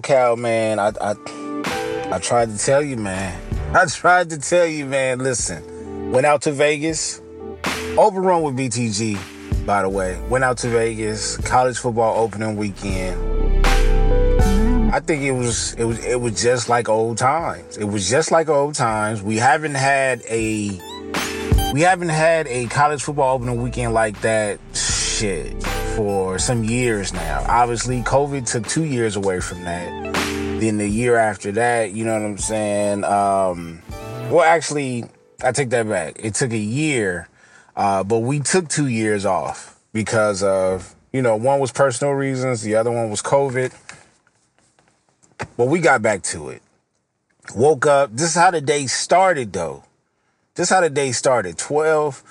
right, 12 Cal, man. I, I, I tried to tell you, man. I tried to tell you, man. Listen, went out to Vegas, overrun with BTG, by the way. Went out to Vegas, college football opening weekend. I think it was it was it was just like old times. It was just like old times. We haven't had a we haven't had a college football opening weekend like that shit for some years now. Obviously, COVID took two years away from that. Then the year after that, you know what I'm saying? Um, well, actually, I take that back. It took a year, uh, but we took two years off because of, you know, one was personal reasons, the other one was COVID. But we got back to it. Woke up. This is how the day started, though. This is how the day started. 12,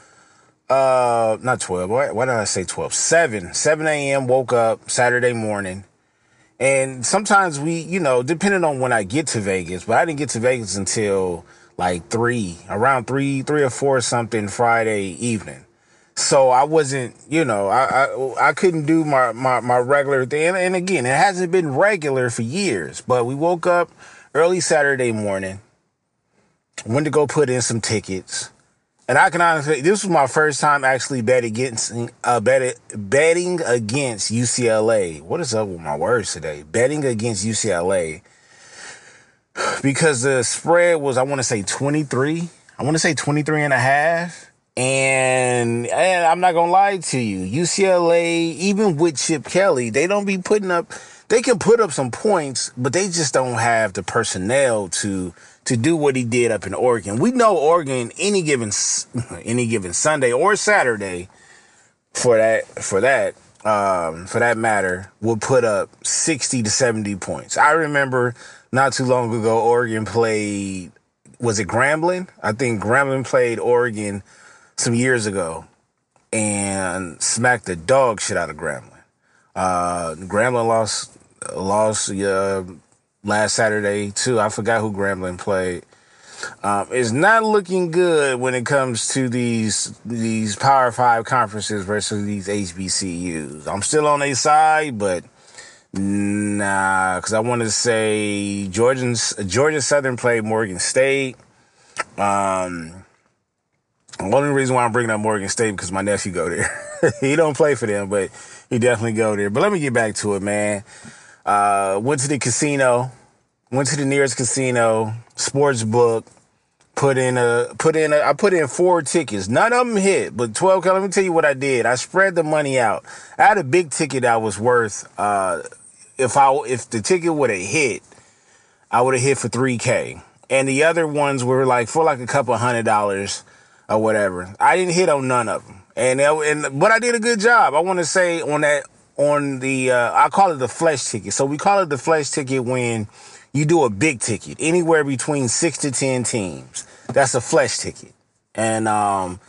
uh, not 12. Why, why did I say 12? 7. 7 a.m. Woke up Saturday morning. And sometimes we, you know, depending on when I get to Vegas, but I didn't get to Vegas until like three, around three, three or four something Friday evening. So I wasn't, you know, I I, I couldn't do my, my, my regular thing. And again, it hasn't been regular for years, but we woke up early Saturday morning, went to go put in some tickets. And I can honestly, this was my first time actually betting against, uh, bet, betting against UCLA. What is up with my words today? Betting against UCLA because the spread was, I want to say 23. I want to say 23 and a half. And, and I'm not gonna lie to you, UCLA, even with Chip Kelly, they don't be putting up. They can put up some points, but they just don't have the personnel to to do what he did up in Oregon. We know Oregon any given any given Sunday or Saturday for that for that um, for that matter will put up 60 to 70 points. I remember not too long ago Oregon played was it Grambling? I think Grambling played Oregon some years ago and smacked the dog shit out of Grambling. Uh, Grambling lost lost uh, last Saturday too. I forgot who Grambling played. Um, it's not looking good when it comes to these these Power Five conferences versus these HBCUs. I'm still on a side, but nah, because I want to say Georgians Georgia Southern played Morgan State. Um, the only reason why I'm bringing up Morgan State because my nephew go there. he don't play for them, but he definitely go there. But let me get back to it, man. Uh, went to the casino, went to the nearest casino, sports book, put in a, put in a, I put in four tickets. None of them hit, but 12, let me tell you what I did. I spread the money out. I had a big ticket that was worth, uh, if I, if the ticket would have hit, I would have hit for 3K. And the other ones were like for like a couple hundred dollars or whatever. I didn't hit on none of them, and and but I did a good job. I want to say on that on the uh, I call it the flesh ticket. So we call it the flesh ticket when you do a big ticket, anywhere between six to ten teams. That's a flesh ticket, and um,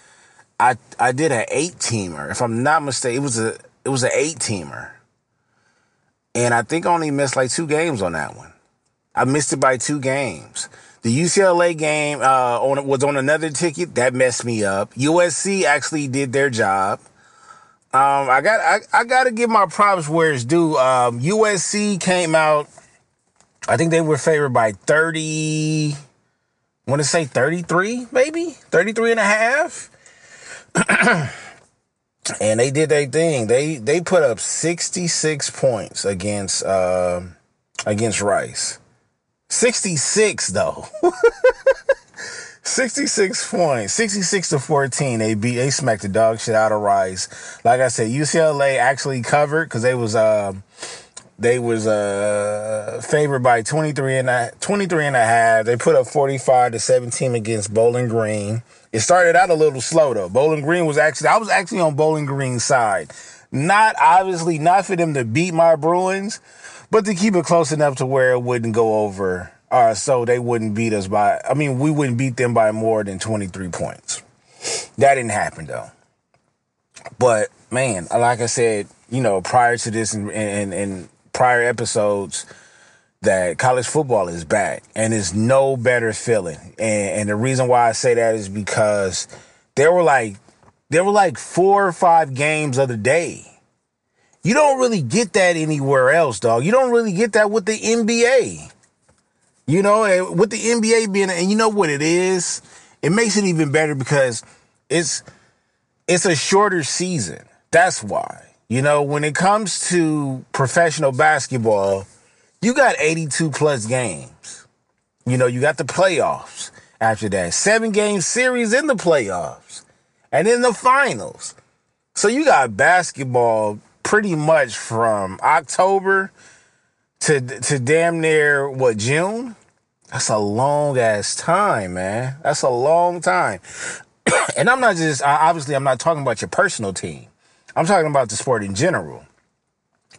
I I did an eight teamer. If I'm not mistaken, it was a it was an eight teamer, and I think I only missed like two games on that one. I missed it by two games. The UCLA game uh, on, was on another ticket that messed me up. USC actually did their job. Um, I got I, I got to give my props where it's due. Um, USC came out. I think they were favored by 30. I want to say 33, maybe 33 and a half. and they did their thing. They they put up 66 points against uh, against Rice. 66 though. 66 points, 66 to 14. They beat, they smacked the dog shit out of Rice. Like I said, UCLA actually covered because they was, uh, they was, uh, favored by 23 and a, 23 and a half. They put up 45 to 17 against Bowling Green. It started out a little slow though. Bowling Green was actually, I was actually on Bowling Green's side. Not obviously not for them to beat my Bruins, but to keep it close enough to where it wouldn't go over, uh, so they wouldn't beat us by, I mean, we wouldn't beat them by more than 23 points. That didn't happen though. But man, like I said, you know, prior to this and, and, and prior episodes, that college football is back and it's no better feeling. And, and the reason why I say that is because there were like, there were like four or five games of the day You don't really get that anywhere else, dog. You don't really get that with the NBA. You know, with the NBA being, and you know what it is? It makes it even better because it's, it's a shorter season. That's why. You know, when it comes to professional basketball, you got 82 plus games. You know, you got the playoffs after that. Seven game series in the playoffs and in the finals. So you got basketball pretty much from October to to damn near what June. That's a long ass time, man. That's a long time. and I'm not just obviously I'm not talking about your personal team. I'm talking about the sport in general.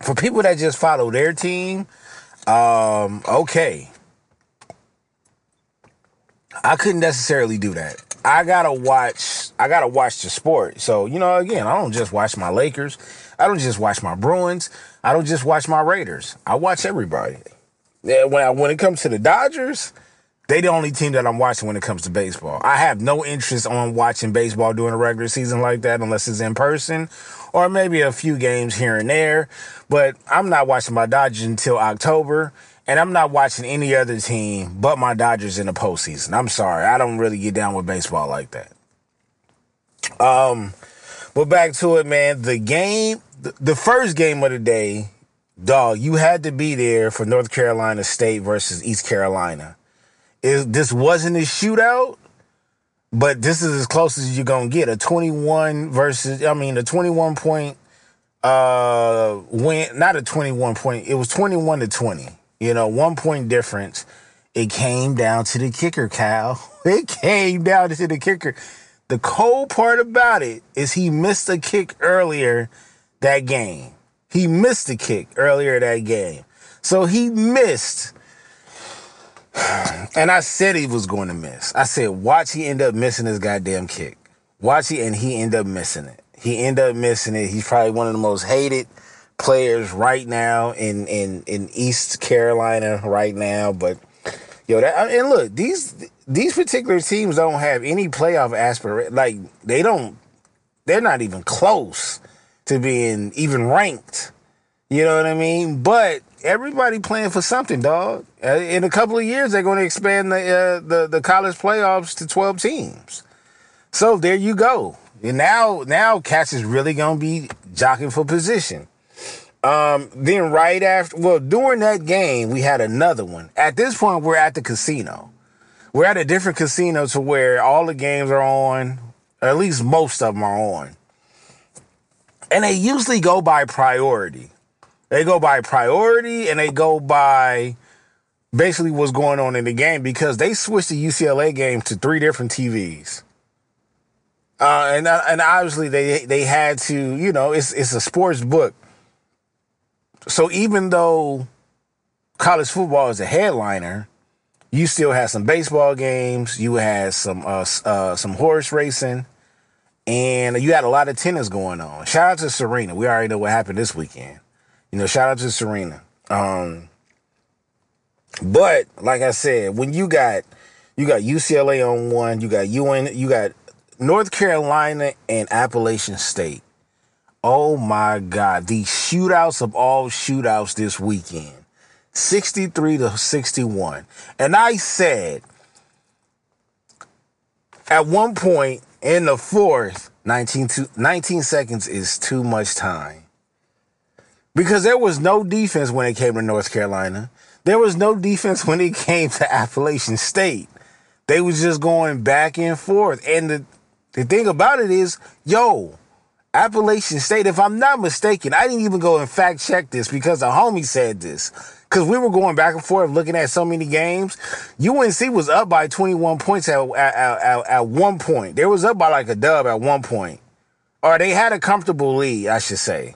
For people that just follow their team, um, okay. I couldn't necessarily do that. I gotta watch. I gotta watch the sport. So you know, again, I don't just watch my Lakers. I don't just watch my Bruins. I don't just watch my Raiders. I watch everybody. When when it comes to the Dodgers, they the only team that I'm watching when it comes to baseball. I have no interest on watching baseball during a regular season like that unless it's in person or maybe a few games here and there. But I'm not watching my Dodgers until October. And I'm not watching any other team but my Dodgers in the postseason. I'm sorry. I don't really get down with baseball like that. Um, but back to it, man. The game, the first game of the day, dog, you had to be there for North Carolina State versus East Carolina. It, this wasn't a shootout, but this is as close as you're gonna get. A 21 versus, I mean, a 21 point uh win, not a 21 point. It was 21 to 20. You know, one point difference. It came down to the kicker, Cal. It came down to the kicker. The cold part about it is he missed a kick earlier that game. He missed a kick earlier that game. So he missed. And I said he was going to miss. I said, watch he end up missing his goddamn kick. Watch he, and he end up missing it. He end up missing it. He's probably one of the most hated players right now in in in East Carolina right now. But yo, that and look these these particular teams don't have any playoff aspirate. Like they don't, they're not even close to being even ranked. You know what I mean? But everybody playing for something, dog. Uh, in a couple of years, they're going to expand the uh, the the college playoffs to twelve teams. So there you go. And now now Cats is really going to be jockeying for position. Um, then right after, well, during that game, we had another one. At this point, we're at the casino. We're at a different casino to where all the games are on, at least most of them are on. And they usually go by priority. They go by priority and they go by basically what's going on in the game because they switched the UCLA game to three different TVs. Uh, and uh, and obviously they they had to, you know, it's it's a sports book so even though college football is a headliner, you still had some baseball games, you had some uh, uh, some horse racing, and you had a lot of tennis going on. Shout out to Serena. We already know what happened this weekend. You know, shout out to Serena. Um, but like I said, when you got you got UCLA on one, you got UN, you got North Carolina and Appalachian State. Oh my God. The shootouts of all shootouts this weekend 63 to 61. And I said at one point in the fourth, 19, to, 19 seconds is too much time. Because there was no defense when it came to North Carolina. There was no defense when it came to Appalachian State. They was just going back and forth. And the, the thing about it is, yo, Appalachian State, if I'm not mistaken, I didn't even go and fact check this because a homie said this. Because we were going back and forth looking at so many games. UNC was up by 21 points at, at, at, at one point. They was up by like a dub at one point. Or they had a comfortable lead, I should say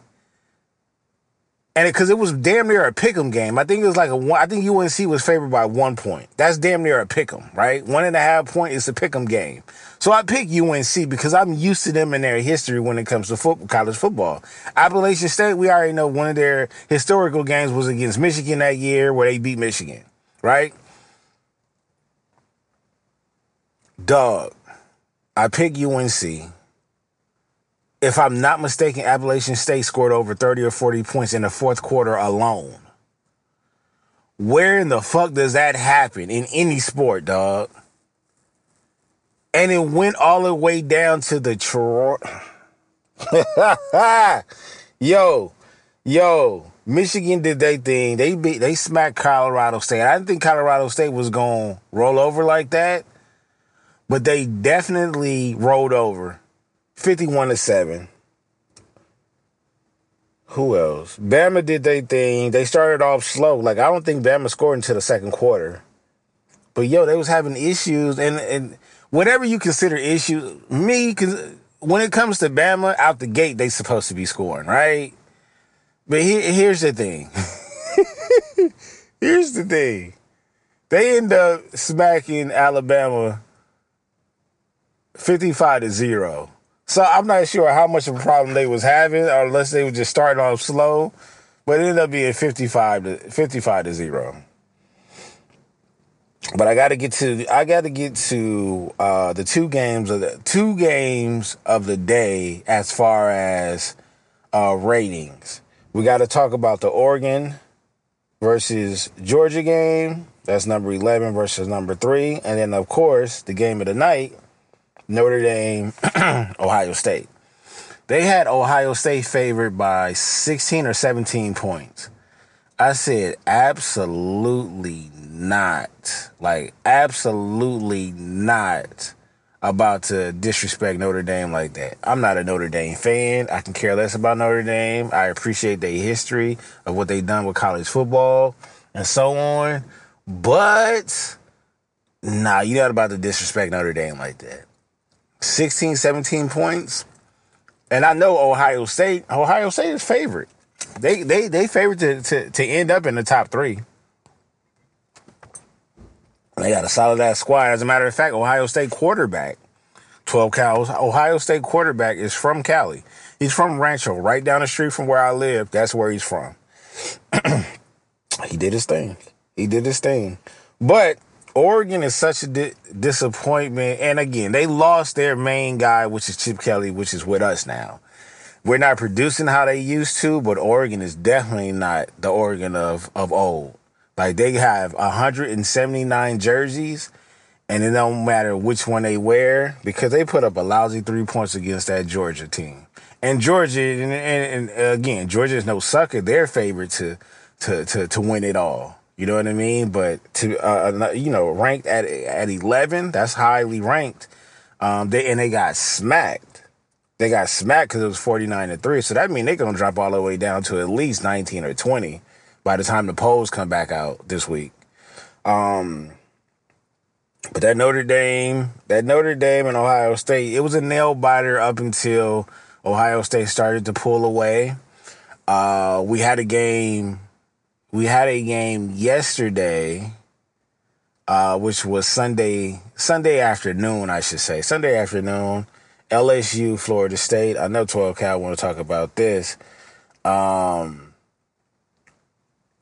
and because it, it, was damn near a pick'em game. I think it was like a one. I think UNC was favored by one point. That's damn near a pick'em, right? One and a half point is a pick'em game. So I pick UNC because I'm used to them in their history when it comes to football, college football. Appalachian State, we already know one of their historical games was against Michigan that year where they beat Michigan, right? Dog, I pick UNC. If I'm not mistaken, Appalachian State scored over 30 or 40 points in the fourth quarter alone. Where in the fuck does that happen in any sport, dog? And it went all the way down to the Detroit. yo, yo, Michigan did their thing. They beat, they smacked Colorado State. I didn't think Colorado State was going to roll over like that, but they definitely rolled over 51 to 7. Who else? Bama did their thing. They started off slow. Like I don't think Bama scored until the second quarter. But yo, they was having issues and and whatever you consider issues, me cause when it comes to Bama out the gate, they supposed to be scoring, right? But here, here's the thing. here's the thing. They end up smacking Alabama 55 to 0. So I'm not sure how much of a problem they was having, or unless they were just starting off slow. But it ended up being 55 to 55 to 0. But I got to get to I got to get to uh, the two games of the two games of the day as far as uh, ratings. We got to talk about the Oregon versus Georgia game. That's number 11 versus number 3. And then of course, the game of the night Notre Dame, Ohio State. They had Ohio State favored by 16 or 17 points. I said, absolutely not. Like, absolutely not about to disrespect Notre Dame like that. I'm not a Notre Dame fan. I can care less about Notre Dame. I appreciate their history of what they've done with college football and so on. But, nah, you're not about to disrespect Notre Dame like that. 16, 17 points. And I know Ohio State, Ohio State is favorite. They they they favored to, to, to end up in the top three. They got a solid ass squad. As a matter of fact, Ohio State quarterback, 12 cows. Ohio State quarterback is from Cali. He's from Rancho, right down the street from where I live. That's where he's from. he did his thing. He did his thing. But Oregon is such a di- disappointment. And again, they lost their main guy, which is Chip Kelly, which is with us now. We're not producing how they used to, but Oregon is definitely not the Oregon of, of old. Like they have 179 jerseys, and it don't matter which one they wear because they put up a lousy three points against that Georgia team. And Georgia, and, and, and again, Georgia is no sucker. They're favored to to to to win it all. You know what I mean? But to uh, you know, ranked at at eleven, that's highly ranked. Um, they and they got smacked. They got smacked because it was forty nine to three. So that means they're gonna drop all the way down to at least nineteen or twenty by the time the polls come back out this week. Um, but that Notre Dame, that Notre Dame and Ohio State, it was a nail biter up until Ohio State started to pull away. Uh, we had a game we had a game yesterday, uh, which was Sunday Sunday afternoon, I should say. Sunday afternoon, LSU, Florida State. I know 12 Cal want to talk about this. Um,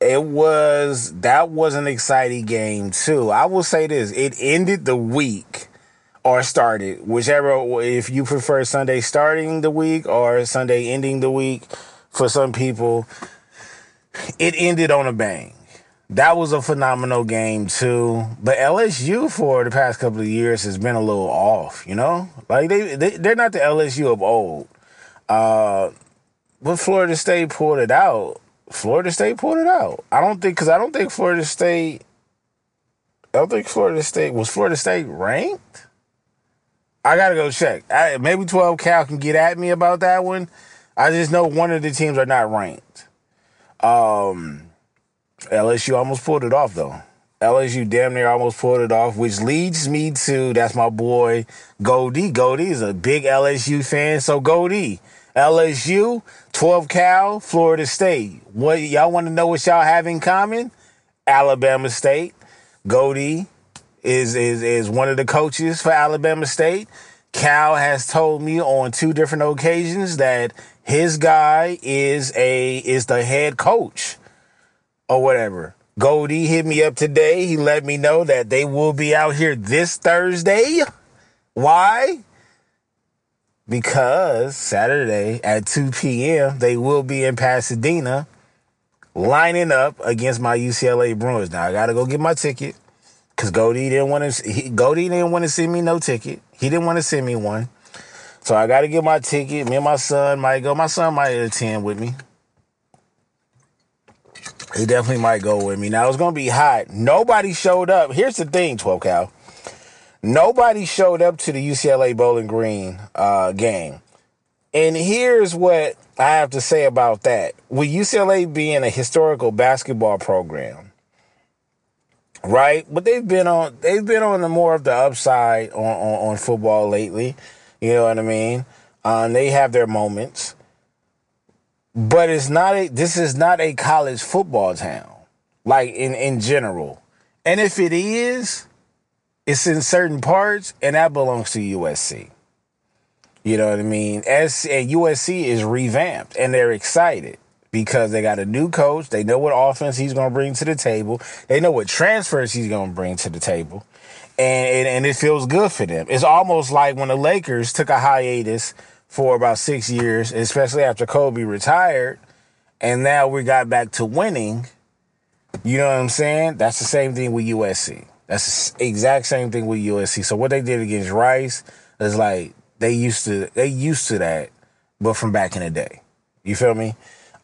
it was that was an exciting game too. I will say this: it ended the week or started, whichever. If you prefer Sunday starting the week or Sunday ending the week, for some people, it ended on a bang. That was a phenomenal game too. But LSU for the past couple of years has been a little off, you know? Like they, they they're not the LSU of old. Uh but Florida State pulled it out. Florida State pulled it out. I don't think cuz I don't think Florida State I don't think Florida State was Florida State ranked? I gotta go check. I, maybe 12 Cal can get at me about that one. I just know one of the teams are not ranked. Um, LSU almost pulled it off though. LSU damn near almost pulled it off, which leads me to that's my boy Goldie. Goldie is a big LSU fan, so Goldie, LSU, 12 Cal, Florida State. What y'all want to know what y'all have in common? Alabama State. Goldie is is is one of the coaches for Alabama State. Cal has told me on two different occasions that his guy is a is the head coach or whatever. Goldie hit me up today. He let me know that they will be out here this Thursday. Why? because Saturday at 2 p.m. they will be in Pasadena lining up against my UCLA Bruins. Now I gotta go get my ticket because Goldie didn't want to. Goldie didn't want to send me no ticket. He didn't want to send me one, so I gotta get my ticket. Me and my son might go. My son might attend with me. He definitely might go with me. Now it's gonna be hot. Nobody showed up. Here's the thing, 12 Cal. Nobody showed up to the UCLA Bowling Green uh, game. And here's what I have to say about that. With UCLA being a historical basketball program, right? But they've been on they've been on the more of the upside on, on, on football lately. You know what I mean? Um, they have their moments. But it's not a this is not a college football town, like in, in general. And if it is, it's in certain parts, and that belongs to USC. You know what I mean? S and USC is revamped, and they're excited because they got a new coach. They know what offense he's going to bring to the table. They know what transfers he's going to bring to the table, and, and it feels good for them. It's almost like when the Lakers took a hiatus for about six years, especially after Kobe retired, and now we got back to winning. You know what I'm saying? That's the same thing with USC. That's the exact same thing with USC. So what they did against Rice is like they used to they used to that, but from back in the day. You feel me?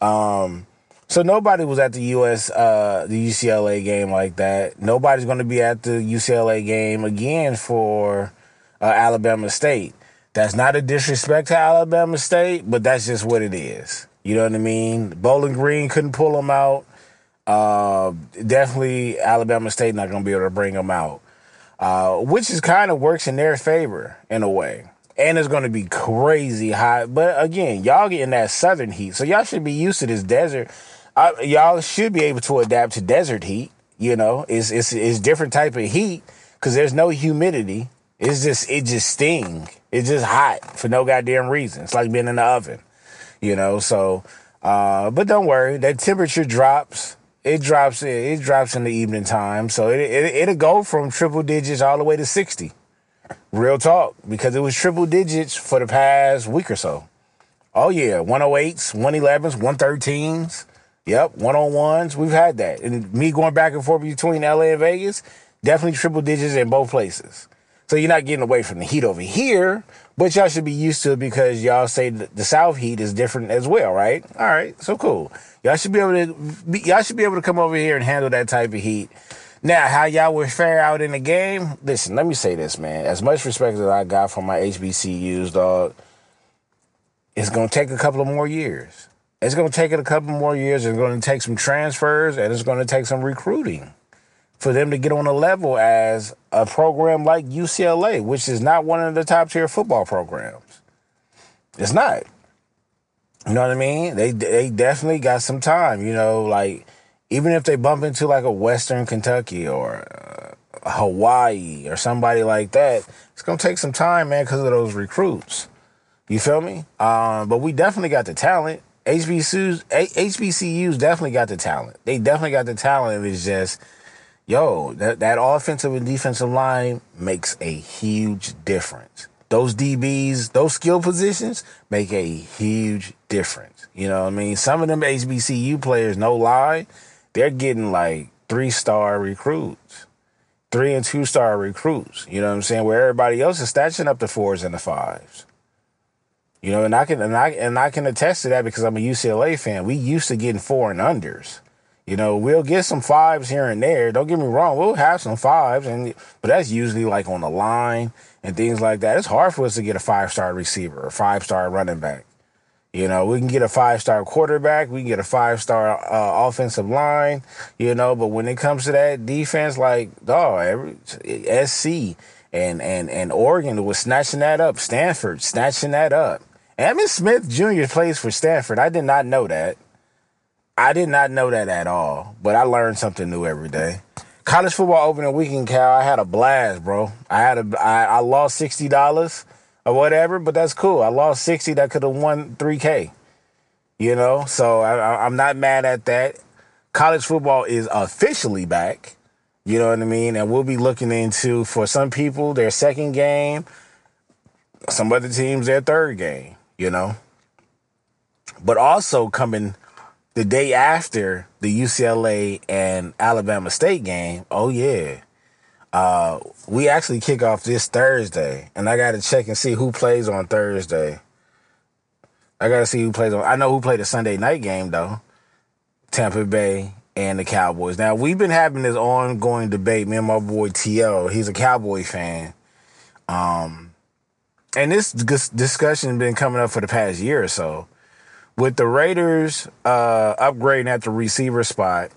Um, so nobody was at the US uh, the UCLA game like that. Nobody's going to be at the UCLA game again for uh, Alabama State. That's not a disrespect to Alabama State, but that's just what it is. You know what I mean? Bowling Green couldn't pull them out. Uh, definitely Alabama State not going to be able to bring them out, uh, which is kind of works in their favor in a way. And it's going to be crazy hot. But again, y'all getting that southern heat. So y'all should be used to this desert. Uh, y'all should be able to adapt to desert heat. You know, it's, it's, it's different type of heat because there's no humidity. It's just, it just sting. It's just hot for no goddamn reason. It's like being in the oven, you know? So, uh, but don't worry, that temperature drops. It drops, it drops in the evening time. So it, it, it'll go from triple digits all the way to 60. Real talk, because it was triple digits for the past week or so. Oh yeah, 108s, 111s, 113s. Yep, 101s. We've had that. And me going back and forth between LA and Vegas, definitely triple digits in both places. So you're not getting away from the heat over here, but y'all should be used to it because y'all say the South heat is different as well, right? All right, so cool. Y'all should be able to y'all should be able to come over here and handle that type of heat. Now, how y'all would fare out in the game? Listen, let me say this, man. As much respect as I got from my HBCUs, dog, it's gonna take a couple of more years. It's gonna take it a couple more years. It's gonna take some transfers, and it's gonna take some recruiting for them to get on a level as a program like UCLA, which is not one of the top tier football programs. It's not. You know what I mean? They they definitely got some time. You know, like even if they bump into like a Western Kentucky or uh, Hawaii or somebody like that, it's gonna take some time, man, because of those recruits. You feel me? Um, but we definitely got the talent. HBCUs, HBCUs definitely got the talent. They definitely got the talent. It's just yo, that, that offensive and defensive line makes a huge difference. Those DBs, those skill positions make a huge difference. You know what I mean? Some of them HBCU players, no lie, they're getting like three star recruits, three and two star recruits. You know what I'm saying? Where everybody else is stashing up the fours and the fives. You know, and I can and I and I can attest to that because I'm a UCLA fan. We used to getting four and unders. You know, we'll get some fives here and there. Don't get me wrong, we'll have some fives, and but that's usually like on the line and things like that. It's hard for us to get a five star receiver or five star running back. You know, we can get a five star quarterback, we can get a five star uh, offensive line. You know, but when it comes to that defense, like dog, every SC and and and Oregon was snatching that up. Stanford snatching that up. Emmitt Smith Jr. plays for Stanford. I did not know that. I did not know that at all, but I learned something new every day. College football opening weekend, Cal. I had a blast, bro. I had a I, I lost sixty dollars or whatever, but that's cool. I lost sixty. That could have won three k. You know, so I, I'm not mad at that. College football is officially back. You know what I mean? And we'll be looking into for some people their second game some other teams their third game, you know. But also coming the day after the UCLA and Alabama State game, oh yeah. Uh, we actually kick off this Thursday, and I got to check and see who plays on Thursday. I got to see who plays on. I know who played the Sunday night game though. Tampa Bay and the Cowboys. Now we've been having this ongoing debate. Me and my boy TL, he's a Cowboy fan. Um, and this discussion been coming up for the past year or so. With the Raiders uh, upgrading at the receiver spot,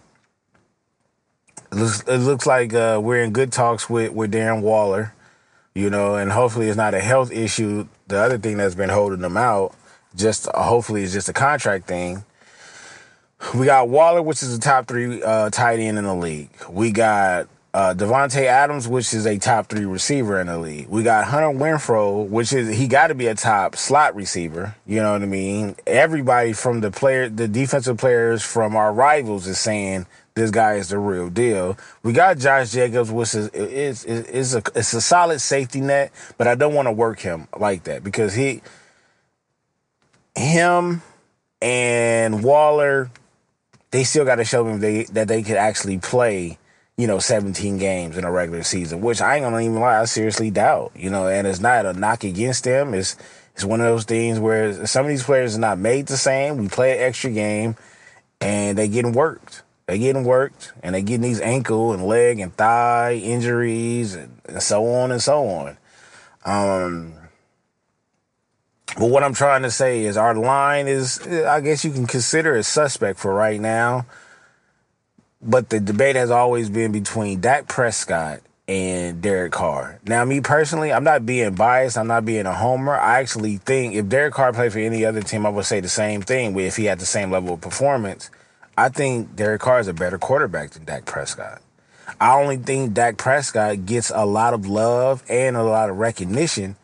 it looks, it looks like uh, we're in good talks with, with Darren Waller, you know, and hopefully it's not a health issue. The other thing that's been holding them out, just uh, hopefully it's just a contract thing. We got Waller, which is the top three uh, tight end in the league. We got uh, Davante Adams, which is a top three receiver in the league. We got Hunter Renfrow, which is he got to be a top slot receiver. You know what I mean? Everybody from the player, the defensive players from our rivals is saying this guy is the real deal. We got Josh Jacobs, which is is is, a it's a solid safety net, but I don't want to work him like that because he, him, and Waller, they still got to show me they that they could actually play you know, 17 games in a regular season, which I ain't gonna even lie, I seriously doubt, you know, and it's not a knock against them. It's, it's one of those things where some of these players are not made the same. We play an extra game and they getting worked. They getting worked and they getting these ankle and leg and thigh injuries and, and so on and so on. Um, but what I'm trying to say is our line is, I guess you can consider it suspect for right now. But the debate has always been between Dak Prescott and Derek Carr. Now, me personally, I'm not being biased. I'm not being a homer. I actually think if Derek Carr played for any other team, I would say the same thing. If he had the same level of performance, I think Derek Carr is a better quarterback than Dak Prescott. I only think Dak Prescott gets a lot of love and a lot of recognition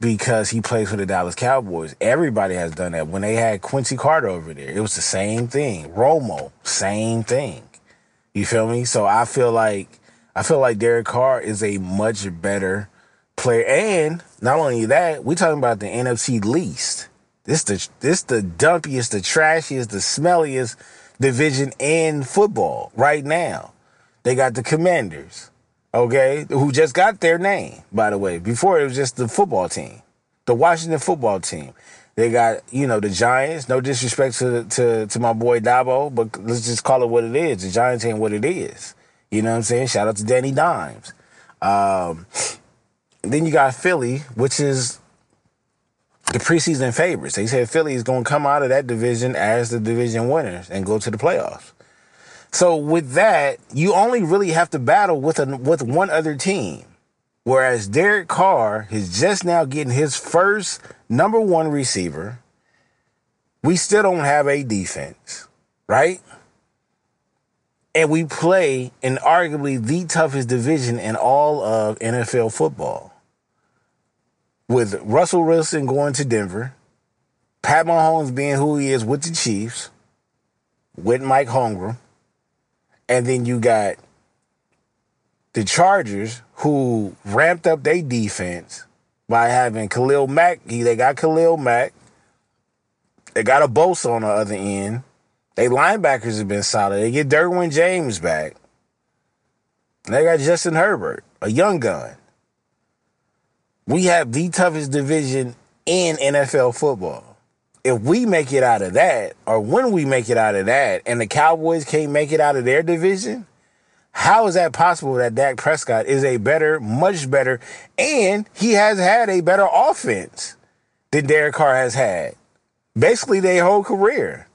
because he plays for the Dallas Cowboys. Everybody has done that. When they had Quincy Carter over there, it was the same thing. Romo, same thing. You feel me? So I feel like I feel like Derek Carr is a much better player. And not only that, we're talking about the NFC least. This the this the dumpiest, the trashiest, the smelliest division in football right now. They got the Commanders, okay, who just got their name, by the way. Before it was just the football team, the Washington football team. They got, you know, the Giants. No disrespect to to to my boy Dabo, but let's just call it what it is. The Giants ain't what it is. You know what I'm saying? Shout out to Danny Dimes. Um, then you got Philly, which is the preseason favorites. They said Philly is going to come out of that division as the division winners and go to the playoffs. So with that, you only really have to battle with a, with one other team. Whereas Derek Carr is just now getting his first number one receiver. We still don't have a defense, right? And we play in arguably the toughest division in all of NFL football. With Russell Wilson going to Denver, Pat Mahomes being who he is with the Chiefs, with Mike Holmgren, and then you got the Chargers, who ramped up their defense by having Khalil Mack. They got Khalil Mack. They got a Bosa on the other end. They linebackers have been solid. They get Derwin James back. They got Justin Herbert, a young gun. We have the toughest division in NFL football. If we make it out of that, or when we make it out of that, and the Cowboys can't make it out of their division, how is that possible that Dak Prescott is a better, much better, and he has had a better offense than Derek Carr has had? Basically, their whole career.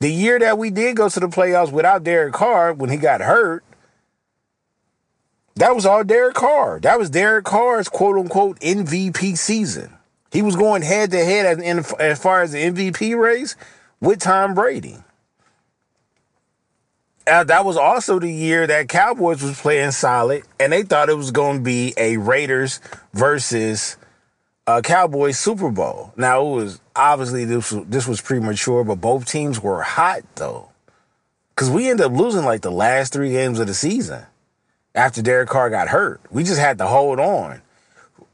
The year that we did go to the playoffs without Derek Carr when he got hurt, that was all Derek Carr. That was Derek Carr's quote unquote MVP season. He was going head to head as far as the MVP race with Tom Brady. Uh, that was also the year that Cowboys was playing solid, and they thought it was going to be a Raiders versus uh, Cowboys Super Bowl. Now it was obviously this was, this was premature, but both teams were hot though, because we ended up losing like the last three games of the season after Derek Carr got hurt. We just had to hold on.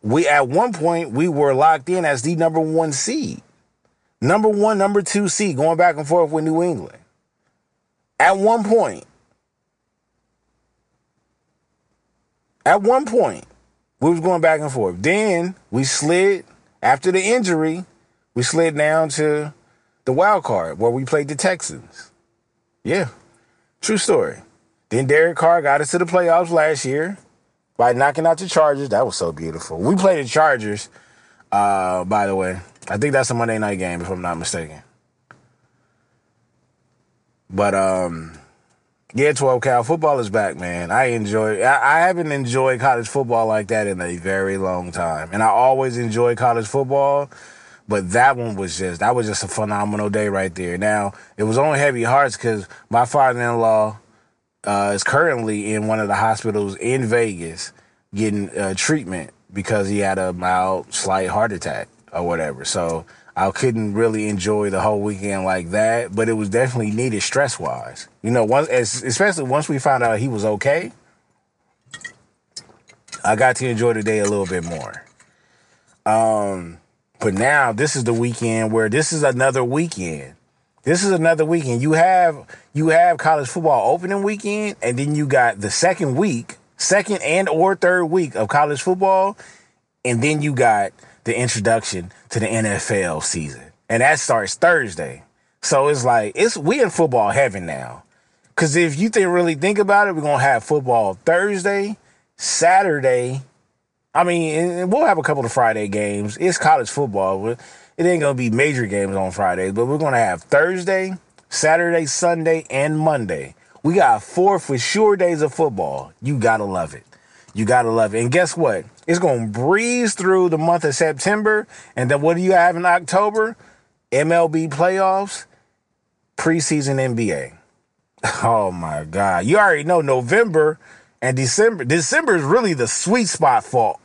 we at one point we were locked in as the number one seed. Number one, number two seed, going back and forth with New England. At one point. At one point, we was going back and forth. Then we slid after the injury, we slid down to the wild card where we played the Texans. Yeah. True story. Then Derek Carr got us to the playoffs last year by knocking out the Chargers. That was so beautiful. We played the Chargers, uh, by the way. I think that's a Monday night game, if I'm not mistaken. But um, yeah, 12 Cal football is back, man. I enjoy. I, I haven't enjoyed college football like that in a very long time, and I always enjoy college football. But that one was just that was just a phenomenal day right there. Now it was on heavy hearts because my father-in-law uh, is currently in one of the hospitals in Vegas getting uh, treatment because he had a mild, slight heart attack or whatever. So I couldn't really enjoy the whole weekend like that, but it was definitely needed stress wise. You know, once especially once we found out he was okay, I got to enjoy the day a little bit more. Um, but now this is the weekend where this is another weekend. This is another weekend. You have you have college football opening weekend, and then you got the second week, second and or third week of college football, and then you got the introduction to the NFL season. And that starts Thursday. So it's like it's we in football heaven now. Cause if you think really think about it, we're gonna have football Thursday, Saturday. I mean, we'll have a couple of Friday games. It's college football. It ain't gonna be major games on Fridays, but we're gonna have Thursday, Saturday, Sunday, and Monday. We got four for sure days of football. You gotta love it. You gotta love it. And guess what? It's gonna breeze through the month of September. And then what do you have in October? MLB playoffs, preseason NBA. Oh my God. You already know November and December. December is really the sweet spot for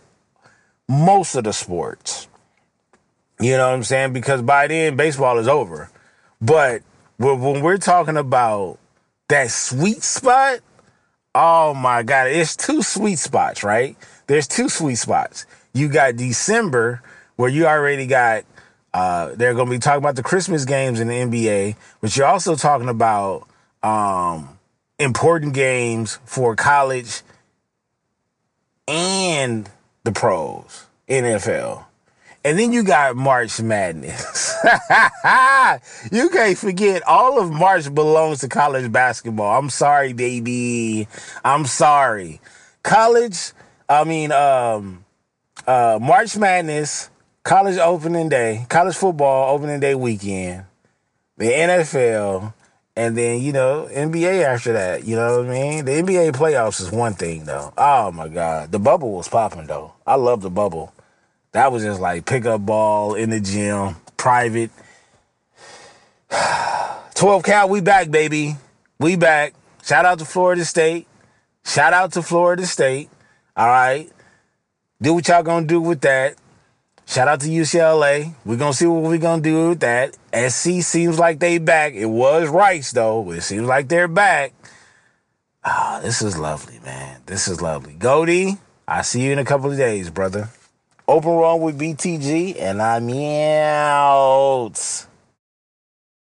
most of the sports. You know what I'm saying? Because by then, baseball is over. But when we're talking about that sweet spot, Oh my God. It's two sweet spots, right? There's two sweet spots. You got December where you already got, uh, they're going to be talking about the Christmas games in the NBA, but you're also talking about, um, important games for college and the pros, NFL. And then you got March Madness. you can't forget all of March belongs to college basketball. I'm sorry, baby. I'm sorry. College, I mean, um, uh, March Madness, college opening day, college football opening day weekend, the NFL, and then, you know, NBA after that. You know what I mean? The NBA playoffs is one thing, though. Oh my God. The bubble was popping, though. I love the bubble. That was just like pickup ball in the gym, private. 12 Cal, we back, baby. We back. Shout out to Florida State. Shout out to Florida State. All right. Do what y'all gonna do with that. Shout out to UCLA. We're gonna see what we're gonna do with that. SC seems like they back. It was Rice though. It seems like they're back. Ah, oh, this is lovely, man. This is lovely. Goldie, I see you in a couple of days, brother. Open Run with BTG, and I'm out.